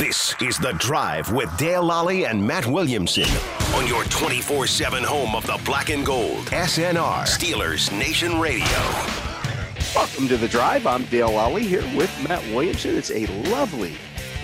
This is The Drive with Dale Lolley and Matt Williamson on your 24 7 home of the black and gold. SNR, Steelers Nation Radio. Welcome to The Drive. I'm Dale Lolley here with Matt Williamson. It's a lovely,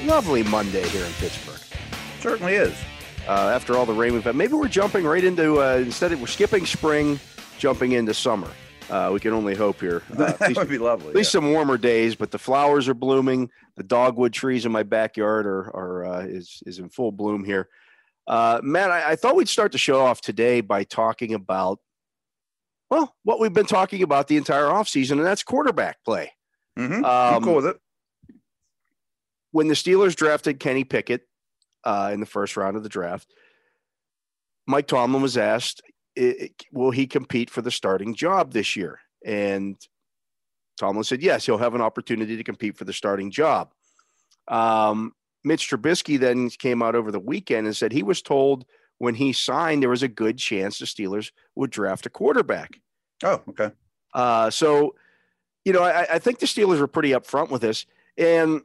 lovely Monday here in Pittsburgh. Certainly is. Uh, after all the rain we've had, maybe we're jumping right into, uh, instead of we're skipping spring, jumping into summer. Uh, we can only hope here. Uh, that least, would be lovely. At least yeah. some warmer days, but the flowers are blooming. The dogwood trees in my backyard are, are uh, is is in full bloom here. Uh, Matt, I, I, thought we'd start the show off today by talking about, well, what we've been talking about the entire offseason, and that's quarterback play. Mm-hmm. Um, I'm cool with it. When the Steelers drafted Kenny Pickett uh, in the first round of the draft, Mike Tomlin was asked, it, will he compete for the starting job this year? And Tomlin said, yes, he'll have an opportunity to compete for the starting job. Um, Mitch Trubisky then came out over the weekend and said he was told when he signed there was a good chance the Steelers would draft a quarterback. Oh, okay. Uh, so, you know, I, I, think the Steelers were pretty upfront with this, and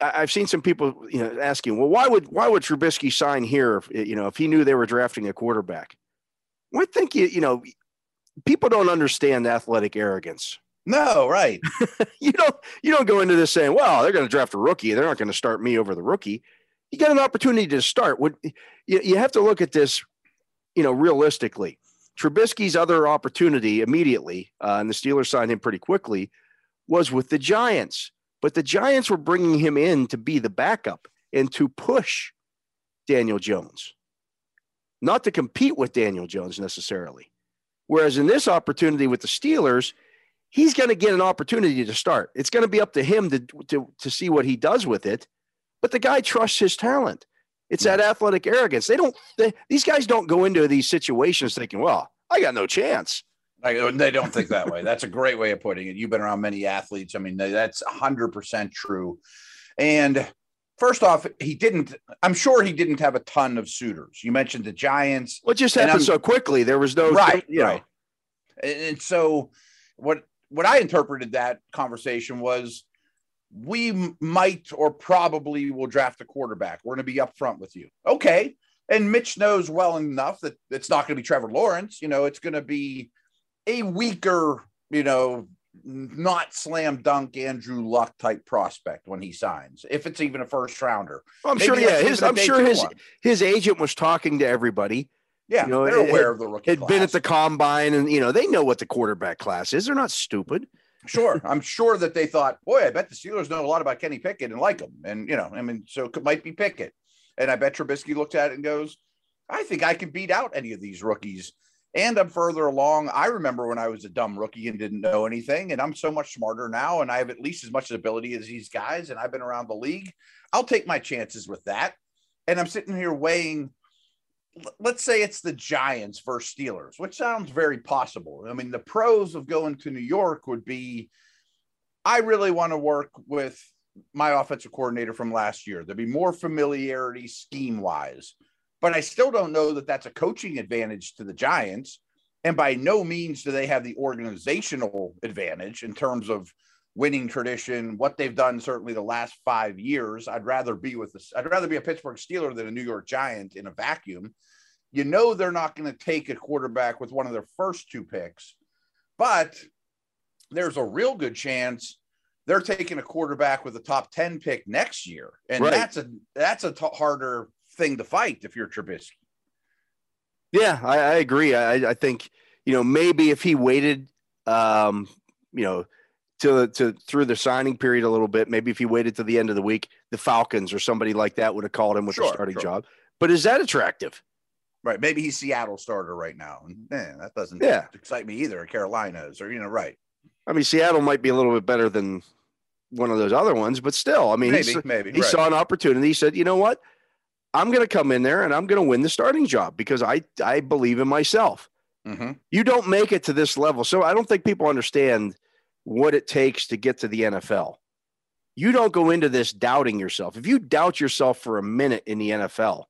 I, have seen some people, you know, asking, well, why would why would Trubisky sign here? If, you know, if he knew they were drafting a quarterback. I think you, you know, people don't understand athletic arrogance. No, right. you don't you don't go into this saying, well, they're going to draft a rookie. They're not going to start me over the rookie. You get an opportunity to start. Would you, you have to look at this, you know, realistically. Trubisky's other opportunity immediately, uh, and the Steelers signed him pretty quickly, was with the Giants. But the Giants were bringing him in to be the backup and to push Daniel Jones not to compete with Daniel Jones necessarily. Whereas in this opportunity with the Steelers, he's going to get an opportunity to start. It's going to be up to him to, to, to see what he does with it. But the guy trusts his talent. It's that athletic arrogance. They don't, they, these guys don't go into these situations thinking, well, I got no chance. Oh, they don't think that way. That's a great way of putting it. You've been around many athletes. I mean, that's 100% true. And first off, he didn't. I'm sure he didn't have a ton of suitors. You mentioned the Giants. What just happened so quickly? There was no right, you know. right. And so, what what I interpreted that conversation was, we might or probably will draft a quarterback. We're going to be upfront with you, okay? And Mitch knows well enough that it's not going to be Trevor Lawrence. You know, it's going to be a weaker, you know, not slam dunk Andrew Luck type prospect when he signs, if it's even a first rounder. Well, I'm Maybe sure, yeah, his, I'm sure his one. his agent was talking to everybody. Yeah, you know, they're aware of the rookie. Had been at the combine, and you know they know what the quarterback class is. They're not stupid. Sure, I'm sure that they thought, boy, I bet the Steelers know a lot about Kenny Pickett and like him, and you know, I mean, so it might be Pickett, and I bet Trubisky looked at it and goes, I think I can beat out any of these rookies and I'm further along. I remember when I was a dumb rookie and didn't know anything, and I'm so much smarter now, and I have at least as much ability as these guys, and I've been around the league. I'll take my chances with that. And I'm sitting here weighing, let's say it's the Giants versus Steelers, which sounds very possible. I mean, the pros of going to New York would be I really want to work with my offensive coordinator from last year. There'd be more familiarity scheme wise but I still don't know that that's a coaching advantage to the Giants. And by no means do they have the organizational advantage in terms of winning tradition, what they've done certainly the last five years. I'd rather be with this, I'd rather be a Pittsburgh Steeler than a New York Giant in a vacuum. You know, they're not going to take a quarterback with one of their first two picks, but there's a real good chance they're taking a quarterback with a top 10 pick next year. And right. that's a, that's a t- harder thing to fight if you're Trubisky. Yeah, I, I agree. I, I, think you know maybe if he waited, um, you know, to to through the signing period a little bit, maybe if he waited to the end of the week, the Falcons or somebody like that would have called him with sure, a starting sure. job. But is that attractive? Right. Maybe he's Seattle starter right now. And man, that doesn't yeah. excite me either. Carolina's or you know, right. I mean, Seattle might be a little bit better than one of those other ones, but still, I mean, maybe, maybe, he right. saw an opportunity. He said, you know what? I'm going to come in there and I'm going to win the starting job because I, I believe in myself. Mm-hmm. You don't make it to this level. So I don't think people understand what it takes to get to the NFL. You don't go into this doubting yourself. If you doubt yourself for a minute in the NFL,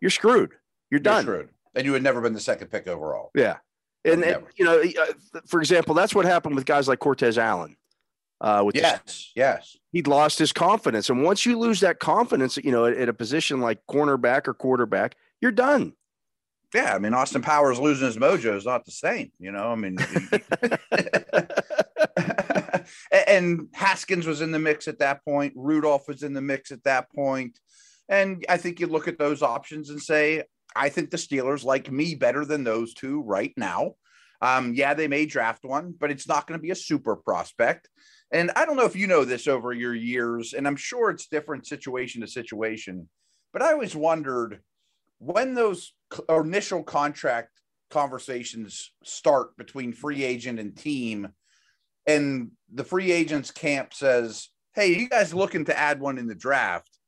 you're screwed. You're done. You're screwed. And you had never been the second pick overall. Yeah. And, and you know, uh, for example, that's what happened with guys like Cortez Allen. Uh, with Yes, yes. he'd lost his confidence, and once you lose that confidence, you know, at, at a position like cornerback or quarterback, you're done. Yeah, I mean Austin Powers losing his mojo is not the same, you know. I mean, and Haskins was in the mix at that point. Rudolph was in the mix at that point, and I think you look at those options and say, I think the Steelers like me better than those two right now. Um, yeah, they may draft one, but it's not going to be a super prospect. And I don't know if you know this over your years, and I'm sure it's different situation to situation, but I always wondered when those initial contract conversations start between free agent and team, and the free agents camp says, Hey, you guys looking to add one in the draft?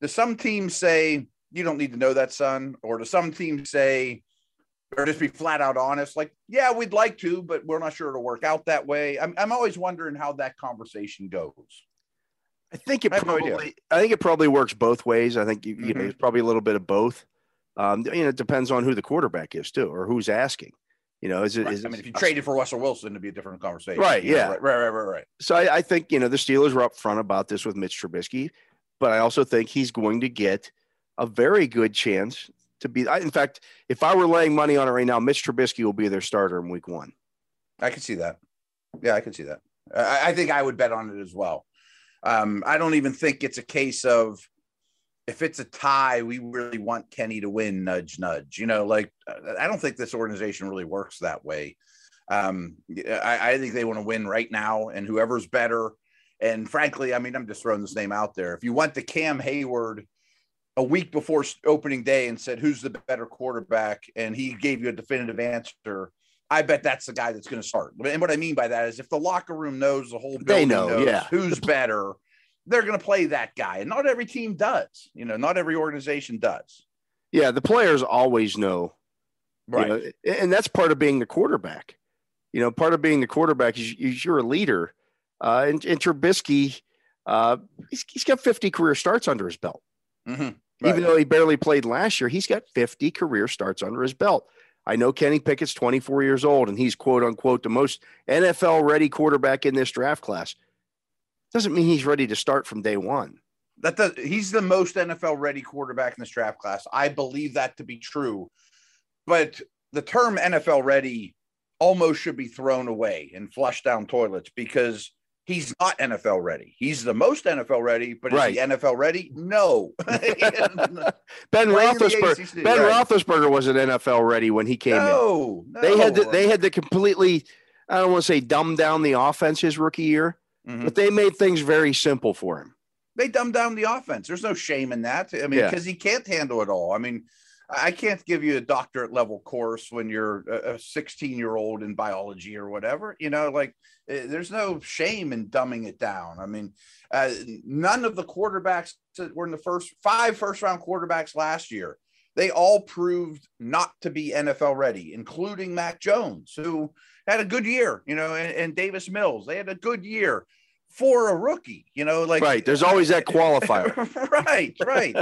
Do some teams say, You don't need to know that, son? Or do some teams say, or just be flat out honest, like, yeah, we'd like to, but we're not sure it'll work out that way. I'm, I'm always wondering how that conversation goes. I think it I have no probably. I think it probably works both ways. I think you, you know Mhm. it's probably a little bit of both. Um, you know, it depends on who the quarterback is too, or who's asking. You know, is it? Right. Is I mean, if you traded for Russell Wilson, it'd be a different conversation. Right, You know, yeah. Right, right, right, right. right. So I, I think you know the Steelers were upfront about this with Mitch Trubisky, but I also think he's going to get a very good chance to be. I, in fact, if I were laying money on it right now, Mitch Trubisky will be their starter in Week One. I can see that. Yeah, I can see that. I, I think I would bet on it as well. Um, I don't even think it's a case of if it's a tie, we really want Kenny to win. Nudge, nudge. You know, like I don't think this organization really works that way. Um, I, I think they want to win right now, and whoever's better. And frankly, I mean, I'm just throwing this name out there. If you want the Cam Heyward a week before opening day and said, "Who's the better quarterback?" and he gave you a definitive answer, I bet that's the guy that's going to start. And what I mean by that is if the locker room knows the whole They know, yeah. who's better, they're going to play that guy. And not every team does. You know, not every organization does. Yeah, the players always know, you Right. know, and that's part of being the quarterback. You know, part of being the quarterback is, you're a leader. Uh, and, and Trubisky, uh, he's, he's got 50 career starts under his belt. Mhm. Even though he barely played last year, he's got 50 career starts under his belt. I know Kenny Pickett's 24 years old and he's quote unquote the most NFL ready quarterback in this draft class. Doesn't mean he's ready to start from day one. that the, he's the most NFL ready quarterback in this draft class. I believe that to be true. But the term NFL ready almost should be thrown away and flushed down toilets because he's not NFL ready. He's the most NFL ready, but Right. is he NFL ready? No. Ben Roethlisberger, Ben right. Roethlisberger wasn't NFL ready when he came in. no, They had to, they had to completely, I don't want to say dumb down the offense his rookie year, Mhm. but they made things very simple for him. they dumbed down the offense. There's no shame in that. I mean, Yeah. because he can't handle it all. I mean, I can't give you a doctorate level course when you're a 16 year old in biology or whatever. You know, like eh, there's no shame in dumbing it down. I mean, uh, none of the quarterbacks that were in the first five first round quarterbacks last year, they all proved not to be NFL ready, including Mac Jones, who had a good year, you know, and, and Davis Mills. They had a good year for a rookie, you know, like Right. There's always that qualifier. right, right.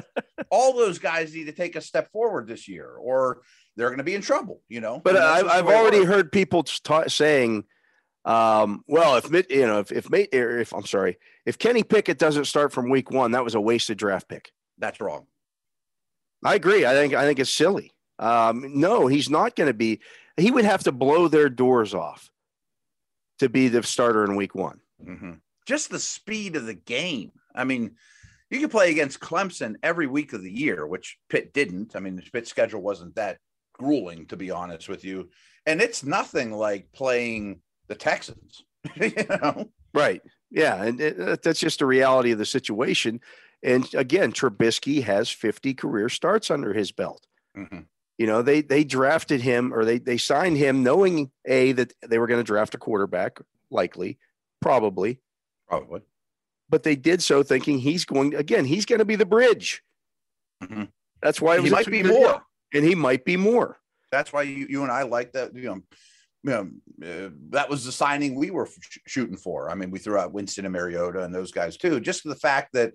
All those guys need to take a step forward this year, or they're going to be in trouble. You know. But I, I've, already heard people ta- saying, um, well, if you know, if if, Mate- or if I'm sorry, if Kenny Pickett doesn't start from week one, that was a wasted draft pick. that's wrong. I agree. I think I think it's silly. Um, no, he's not going to be. He would have to blow their doors off to be the starter in week one. Mhm. Just the speed of the game. I mean, you can play against Clemson every week of the year, which Pitt didn't. I mean, Pitt's schedule wasn't that grueling, to be honest with you. And it's nothing like playing the Texans. you know. Right. Yeah, and it, that- that's just the reality of the situation. And again, Trubisky has 50 career starts under his belt. Mhm. You know, they they drafted him or they they signed him knowing a that they were going to draft a quarterback, likely, probably, Probably. but they did so thinking he's going again. He's going to be the bridge. Mhm. That's why it He might be two-year deal. more. and he might be more. that's why you, you and I like that. You know, you know uh, that was the signing we were sh- shooting for. I mean, we threw out Winston and Mariota and those guys too. Just the fact that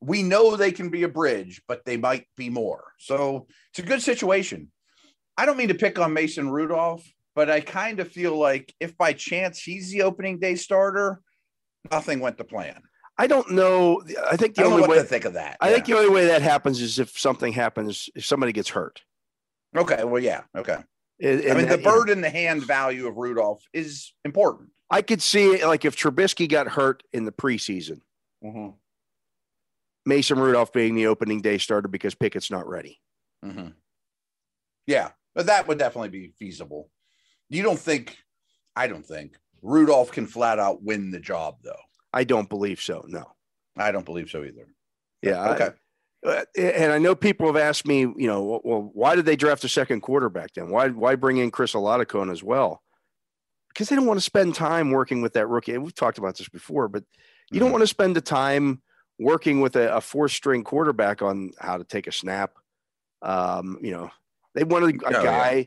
we know they can be a bridge, but they might be more. So it's a good situation. I don't mean to pick on Mason Rudolph, but I kind of feel like if by chance he's the opening day starter, nothing went to plan. I don't know. I think the I don't know only what way to think of that. I Yeah. think the only way that happens is if something happens, if somebody gets hurt. Okay, well, yeah, okay. And- I mean, the that, bird in the hand value of Rudolph is important. I could see it like if Trubisky got hurt in the preseason, Mm-hmm. Mason Rudolph being the opening day starter because Pickett's not ready. Mm-hmm. Yeah, but that would definitely be feasible. You don't think? I don't think Rudolph can flat out win the job, though. I don't believe so. No. I don't believe so either. Yeah. Okay. Uh, and I know people have asked me, you know, well, why did they draft a second quarterback then? Why why bring in Chris Oladokun as well? Because they don't want to spend time working with that rookie. And we've talked about this before, but you don't Mhm. want to spend the time working with a, a four string quarterback on how to take a snap. Um, you know, they wanted a Oh, yeah.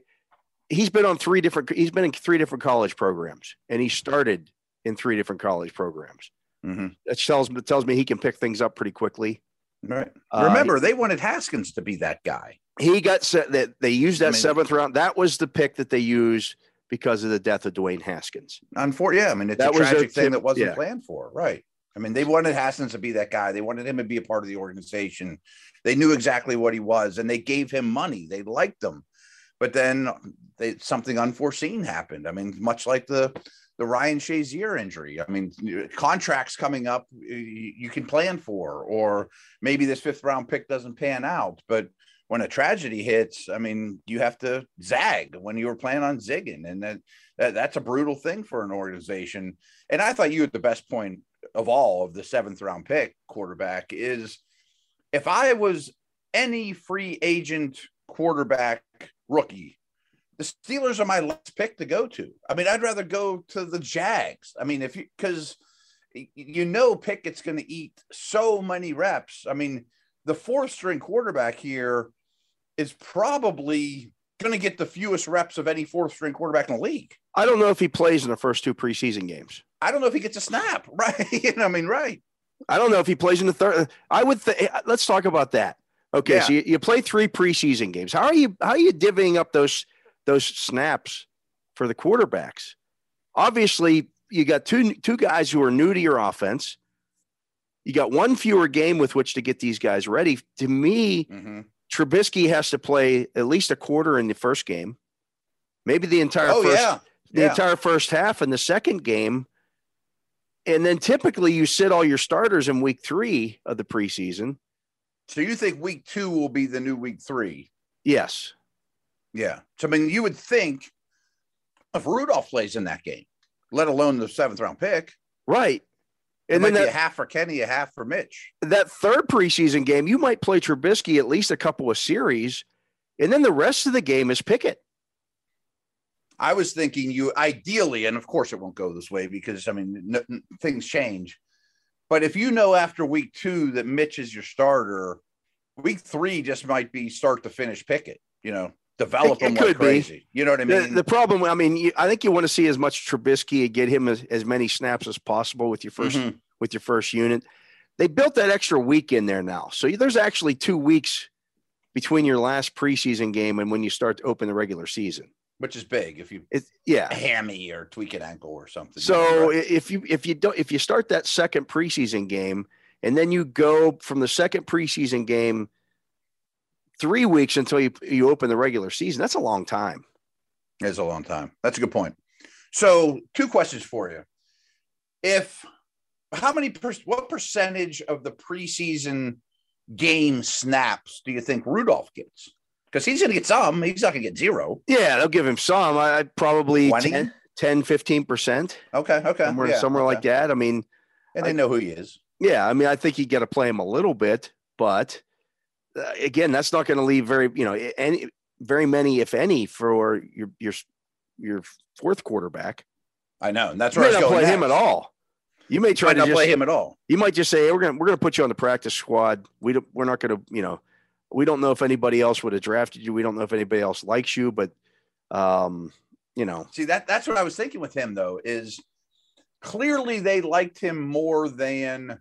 He's been on three different. He's been in three different college programs, and he started in three different college programs. Mhm. That tells me tells me he can pick things up pretty quickly. Right. Uh, Remember, they wanted Haskins to be that guy. he got set that they used that I mean- seventh round. That was the pick that they used because of the death of Dwayne Haskins. Unfortunately, yeah. I mean, it's That a tragic thing tip- that wasn't yeah. planned for. Right. I mean, they wanted Haskins to be that guy. They wanted him to be a part of the organization. They knew exactly what he was, and they gave him money. They liked him, but then they, something unforeseen happened. I mean, much like the the Ryan Shazier injury. I mean, contracts coming up you, can plan for, or maybe this fifth round pick doesn't pan out, but when a tragedy hits, I mean, you have to zag when you were planning on zigging, and that, that that's a brutal thing for an organization. And I thought you had the best point of all of the seventh round pick quarterback is if I was any free agent quarterback rookie, the Steelers are my last pick to go to. I mean, I'd rather go to the Jags. I mean, if you because you know Pickett's going to eat so many reps. I mean, the fourth string quarterback here is probably going to get the fewest reps of any fourth string quarterback in the league. I don't know if he plays in the first two preseason games. I don't know if he gets a snap, right? I mean, right. I don't know if he plays in the third. I would. Th- let's talk about that. Okay, Yeah. so you, you play three preseason games. How are you? How are you divvying up those those snaps for the quarterbacks? Obviously, you got two two guys who are new to your offense. You got one fewer game with which to get these guys ready. To me, Mm-hmm. Trubisky has to play at least a quarter in the first game, maybe the entire Oh, first yeah. the Yeah. entire first half in the second game. And then typically you sit all your starters in week three of the preseason. So you think week two will be the new week three? Yes. Yeah. So I mean, you would think if Rudolph plays in that game, let alone the seventh round pick, Right. and then be a that, half for Kenny, a half for Mitch. that third preseason game, you might play Trubisky at least a couple of series. And then the rest of the game is Pickett. I was thinking you ideally, and of course it won't go this way because I mean n- n- things change. But if you know after week two that Mitch is your starter, week three just might be start to finish Pickett. You know, develop It- it him could like be. You know what I mean? the problem, I mean, you, I think you want to see as much Trubisky and get him as, as many snaps as possible with your 1st Mhm. with your first unit. They built that extra week in there now. So there's actually two weeks between your last preseason game and when you start to open the regular season. Which is big if you It, yeah. hammy or tweak an ankle or something. So Right. if you if you don't if you start that second preseason game and then you go from the second preseason game three weeks until you you open the regular season, that's a long time. It's a long time. That's a good point. So, two questions for you. If how many per, what percentage of the preseason game snaps do you think Rudolph gets? Because he's going to get some. He's not going to get zero. Yeah, they'll give him some. I, I'd probably 20? 10, 10 15%, Okay. Okay. somewhere, yeah, somewhere like that. I mean, And they know who he is. yeah, I mean, I think you got to play him a little bit, but uh, again, that's not going to leave very, you know, any very many, if any, for your your your fourth quarterback. I know. And that's You where may I not going play him at all. You may try Might to not just, play him at all. You might just say, hey, "We're gonna we're gonna put you on the practice squad. We don't we're not gonna you know we don't know if anybody else would have drafted you. We don't know if anybody else likes you, but um, you know, See that that's what I was thinking with him though is clearly they liked him more than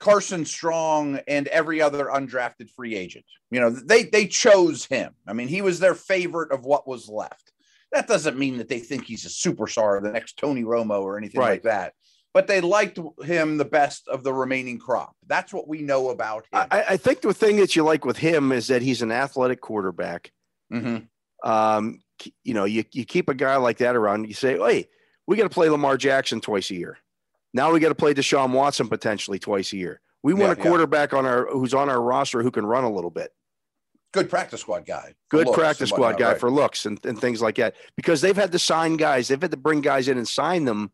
Carson Strong and every other undrafted free agent. You know, they they chose him. I mean, he was their favorite of what was left. That doesn't mean that they think he's a superstar, the next Tony Romo or anything Right. like that. But they liked him the best of the remaining crop. That's what we know about him. I, I think the thing that you like with him is that he's an athletic quarterback. Mm-hmm. Um, you know, you, you keep a guy like that around. You say, hey, we got to play Lamar Jackson twice a year. Now we got to play Deshaun Watson potentially twice a year. We want Yeah, a quarterback on our who's on our roster who can run a little bit. Good practice squad guy. Good looks practice squad guy right. for looks and, and things like that. Because they've had to sign guys, they've had to bring guys in and sign them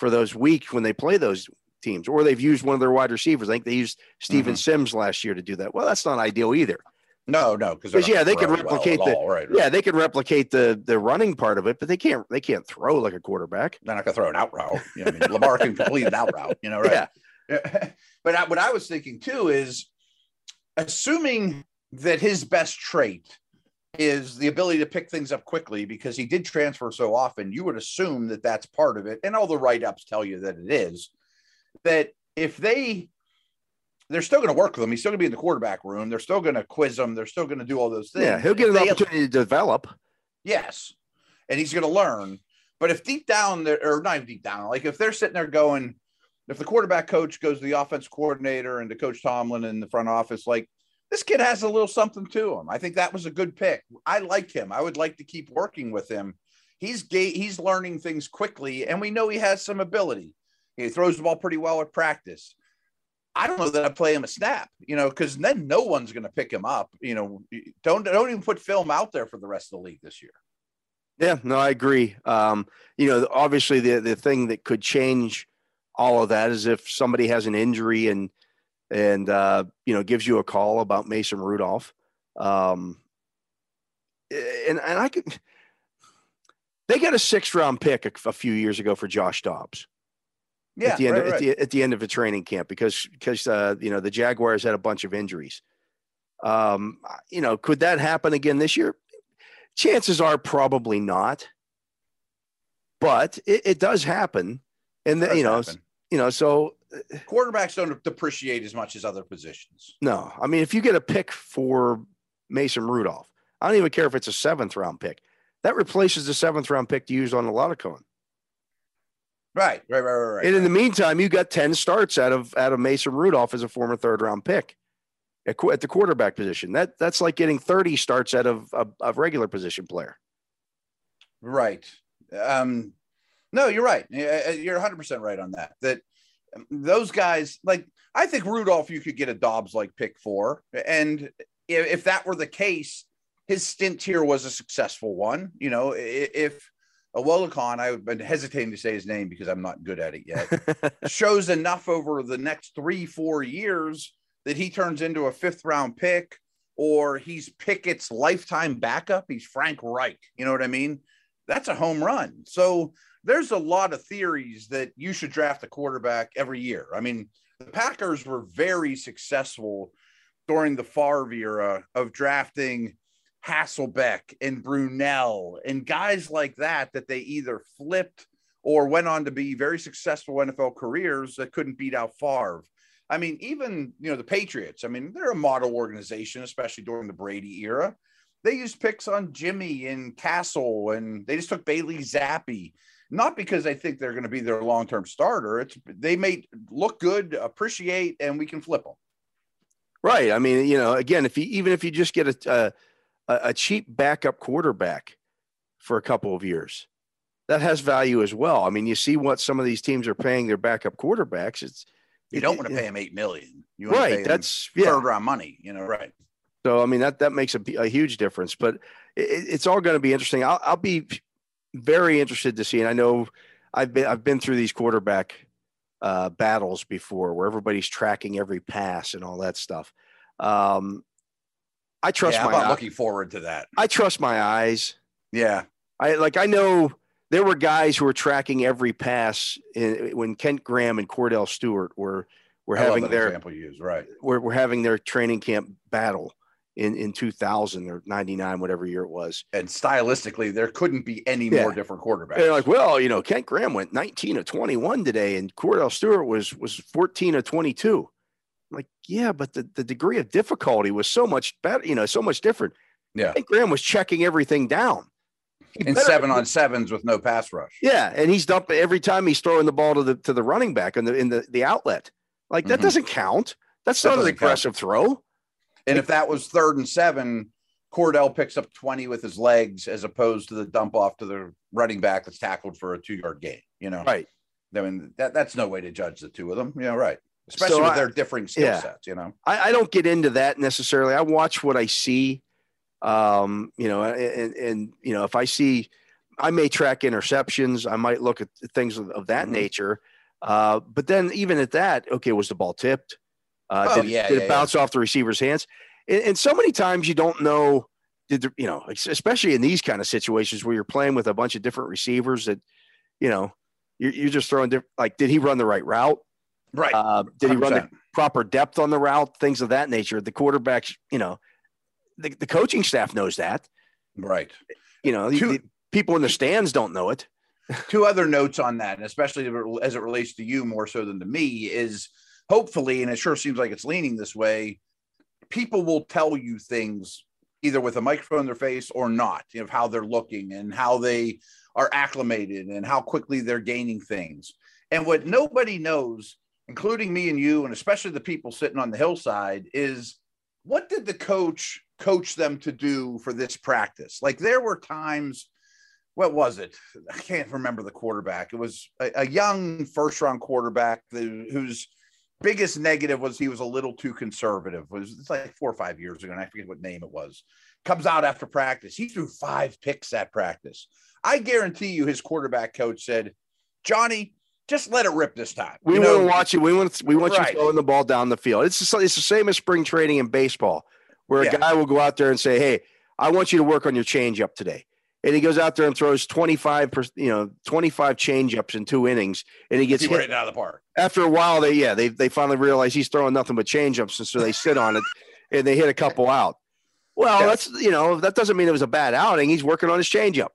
for those weeks when they play those teams, or they've used one of their wide receivers. I think they used Steven Mhm. Sims last year to do that. Well, that's not ideal either. No, no, because yeah, they could replicate the- right, right. Yeah, they can replicate the the running part of it, but they can't they can't throw like a quarterback. They're not going to throw an out route. You know, I mean, Lamar can complete an out route. You know, right? Yeah. but I, what I was thinking too is, assuming that his best trait is the ability to pick things up quickly because he did transfer so often, you would assume that that's part of it, and all the write ups tell you that it is. That if they they're still going to work with him. He's still going to be in the quarterback room. They're still going to quiz him. They're still going to do all those things. Yeah, he'll get an they- opportunity to develop. Yes. And he's going to learn. But if deep down, or not even deep down, like if they're sitting there going, if the quarterback coach goes to the offense coordinator and to Coach Tomlin in the front office, like this kid has a little something to him. I think that was a good pick. I like him. I would like to keep working with him. He's gay, he's learning things quickly, and we know he has some ability. He throws the ball pretty well at practice. I don't know that I play him a snap, you know, because then no one's going to pick him up. You know, don't don't even put film out there for the rest of the league this year. Yeah, no, I agree. Um, you know, obviously the the thing that could change all of that is if somebody has an injury and and uh, you know gives you a call about Mason Rudolph. Um, and and I could. They got a sixth round pick a, a few years ago for Josh Dobbs. Yeah, at the end right, of, right. At, the, at the end of a training camp because because uh, you know the Jaguars had a bunch of injuries. Um, you know, could that happen again this year? Chances are probably not, but it, it does happen, and the, Does you know, happen. you know, so quarterbacks don't depreciate as much as other positions. no, I mean, if you get a pick for Mason Rudolph, I don't even care if it's a seventh round pick. That replaces the seventh round pick used on Oladokun. Right, right, right, right. right. And in the meantime, you got 10 starts out of out of Mason Rudolph as a former third round pick at, at the quarterback position. That that's like getting 30 starts out of a, a regular position player. Right. Um, no, you're right. Uh, You're 100 percent right on that. That those guys, like I think Rudolph, you could get a Dobbs like pick for, and if, if that were the case, his stint here was a successful one. You know, if a Wolicon, I've been hesitating to say his name because I'm not good at it yet. shows enough over the next three, four years that he turns into a fifth round pick or he's Pickett's lifetime backup. He's Frank Reich. You know what I mean? That's a home run. So there's a lot of theories that you should draft a quarterback every year. I mean, the Packers were very successful during the Favre era of drafting Hasselbeck and Brunell and guys like that that they either flipped or went on to be very successful NFL careers that couldn't beat out Favre. I mean, even you know the Patriots. I mean, they're a model organization, especially during the Brady era. They used picks on Jimmy and Cassel, and they just took Bailey Zappe. Not because they think they're going to be their long-term starter. It's they may look good, appreciate, and we can flip them. right. I mean, you know, again, if you even if you just get a a, a cheap backup quarterback for a couple of years, that has value as well. I mean, you see what some of these teams are paying their backup quarterbacks. It's You don't want to pay him eight million. You want to pay right. That's yeah. third round money. You know, right? So I mean that that makes a, a huge difference. But it, it's all going to be interesting. I'll, I'll be very interested to see. And I know I've been I've been through these quarterback uh, battles before, where everybody's tracking every pass and all that stuff. Um, I trust yeah, I'm not looking forward to that. I trust my eyes. Yeah, I like I know there were guys who were tracking every pass in, when Kent Graham and Cordell Stewart were were I having their example you use. Right. were, were having their training camp battle in in 2000 or 99 whatever year it was and stylistically, there couldn't be any Yeah. more different quarterbacks. they're like well you know kent graham went 19 of 21 today and cordell stewart was was 14 of 22 I'm like yeah but the, the degree of difficulty was so much better you know so much different Yeah. kent graham was checking everything down in seven on sevens with no pass rush. Yeah, and he's dumping every time he's throwing the ball to the to the running back in the in the, the outlet. Like that Mhm. doesn't count. That's That not an doesn't count. aggressive throw. And if that was third and seven, Cordell picks up 20 with his legs as opposed to the dump off to the running back that's tackled for a two yard gain. You know, Right. I mean, that, that's no way to judge the two of them. You know, right. Especially So with I- their differing skill yeah. sets, you know. I, I don't get into that necessarily. I watch what I see. Um, you know, and, and you know, if I see, I may track interceptions. I might look at things of, of that Mhm. nature. Uh, but then even at that, okay, was the ball tipped? Uh, Oh, did, it- yeah, did yeah, it bounce off the receiver's hands? And, and so many times you don't know. Did the, you know, especially in these kind of situations where you're playing with a bunch of different receivers that, you know, you're, you're just throwing diff- like, did he run the right route? Right. Uh, did he run the proper depth on the route, things of that nature. The quarterbacks, you know, the, the coaching staff knows that. right. You know, the, Two- the people in the stands don't know it. two other notes on that, and especially as it relates to you more so than to me, is hopefully, and it sure seems like it's leaning this way, people will tell you things either with a microphone in their face or not, you know, how they're looking and how they are acclimated and how quickly they're gaining things. And what nobody knows, including me and you, and especially the people sitting on the hillside, is what did the coach coach them to do for this practice? Like there were times what was it? I can't remember the quarterback. It was a, a young first round quarterback the, whose biggest negative was he was a little too conservative. It was it's like four or five years ago, and I forget what name it was. Comes out after practice. He threw five picks at practice. I guarantee you, his quarterback coach said, "Johnny, just let it rip this time." We You want to watch you. We want we want Right. you throwing the ball down the field. It's just, it's the same as spring training in baseball, where Yeah. a guy will go out there and say, "Hey, I want you to work on your changeup today." And he goes out there and throws 25, per- you know, 25 changeups in two innings, and he gets hit hit it out of the park. after a while, they yeah, they they finally realize he's throwing nothing but changeups, and so they sit on it and they hit a couple out. Well, Yeah. that's you know that doesn't mean it was a bad outing. He's working on his changeup.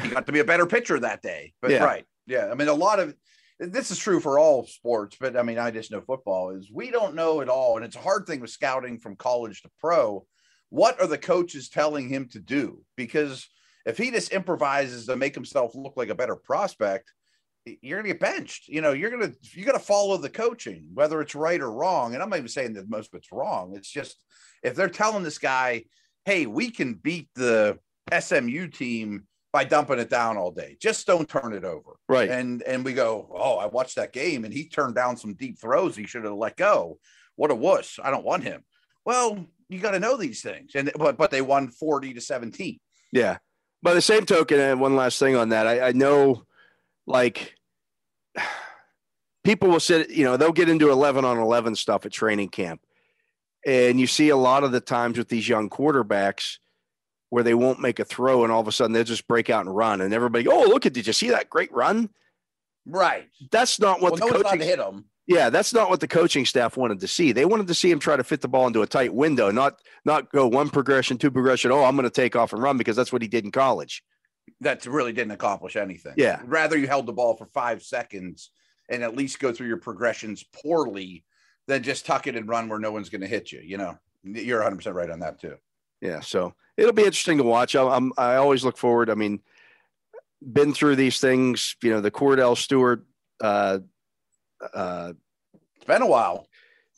he got to be a better pitcher that day. But Yeah. right. Yeah. I mean, a lot of this is true for all sports, but I mean, I just know football is we don't know at all. And it's a hard thing with scouting from college to pro. What are the coaches telling him to do? Because if he just improvises to make himself look like a better prospect, you're gonna get benched. You know, you're gonna you gotta follow the coaching, whether it's right or wrong. And I'm not even saying that most of it's wrong. It's just if they're telling this guy, hey, we can beat the SMU team by dumping it down all day. Just don't turn it over. Right. And and we go, oh, I watched that game and he turned down some deep throws he should have let go. What a wuss! I don't want him. Well, you got to know these things, and but but they won forty to seventeen. Yeah. By the same token, and one last thing on that, I, I know, like, people will sit, you know, they'll get into 11 on 11 stuff at training camp. And you see a lot of the times with these young quarterbacks where they won't make a throw and all of a sudden they'll just break out and run. And everybody, oh, look at, did you see that great run? Right. That's not what well, the no coaching to hit them. Yeah, that's not what the coaching staff wanted to see. They wanted to see him try to fit the ball into a tight window, not not go one progression, two progression. Oh, I'm going to take off and run because that's what he did in college. That really didn't accomplish anything. Yeah. Rather, you held the ball for five seconds and at least go through your progressions poorly than just tuck it and run where no one's going to hit you. You know, you're 100 percent right on that too. Yeah, so it'll be interesting to watch. I'm, I'm I always look forward. I mean, been through these things. You know, the Cordell Stewart. Uh, uh, It's been a while.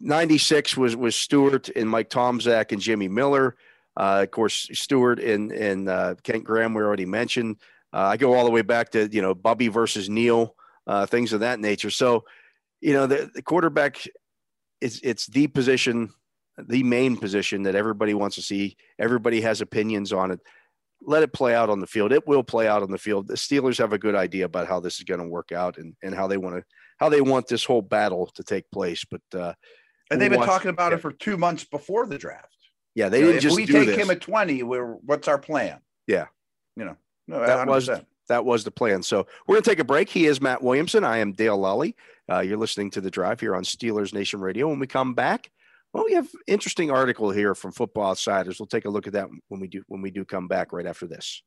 96 was was Stewart and Mike Tomczak and Jimmy Miller. Uh, of course, Stewart and and uh, Kent Graham we already mentioned. Uh, I go all the way back to you know Bubby versus Neil, uh, things of that nature. So, you know, the, the quarterback is it's the position, the main position that everybody wants to see. Everybody has opinions on it. Let it play out on the field. It will play out on the field. The Steelers have a good idea about how this is going to work out and, and how they want to how they want this whole battle to take place. But uh, And they've been Watch- talking about yeah. it for two months before the draft. yeah, they You know, didn't if just we take this. him at 20, we're what's our plan? Yeah. You know, no, That was- 100%. that was the plan. So we're going to take a break. He is Matt Williamson. I am Dale Lolley. Uh, you're listening to the drive here on Steelers Nation Radio. When we come back, well, we have interesting article here from Football Outsiders. We'll take a look at that when we do when we do come back right after this.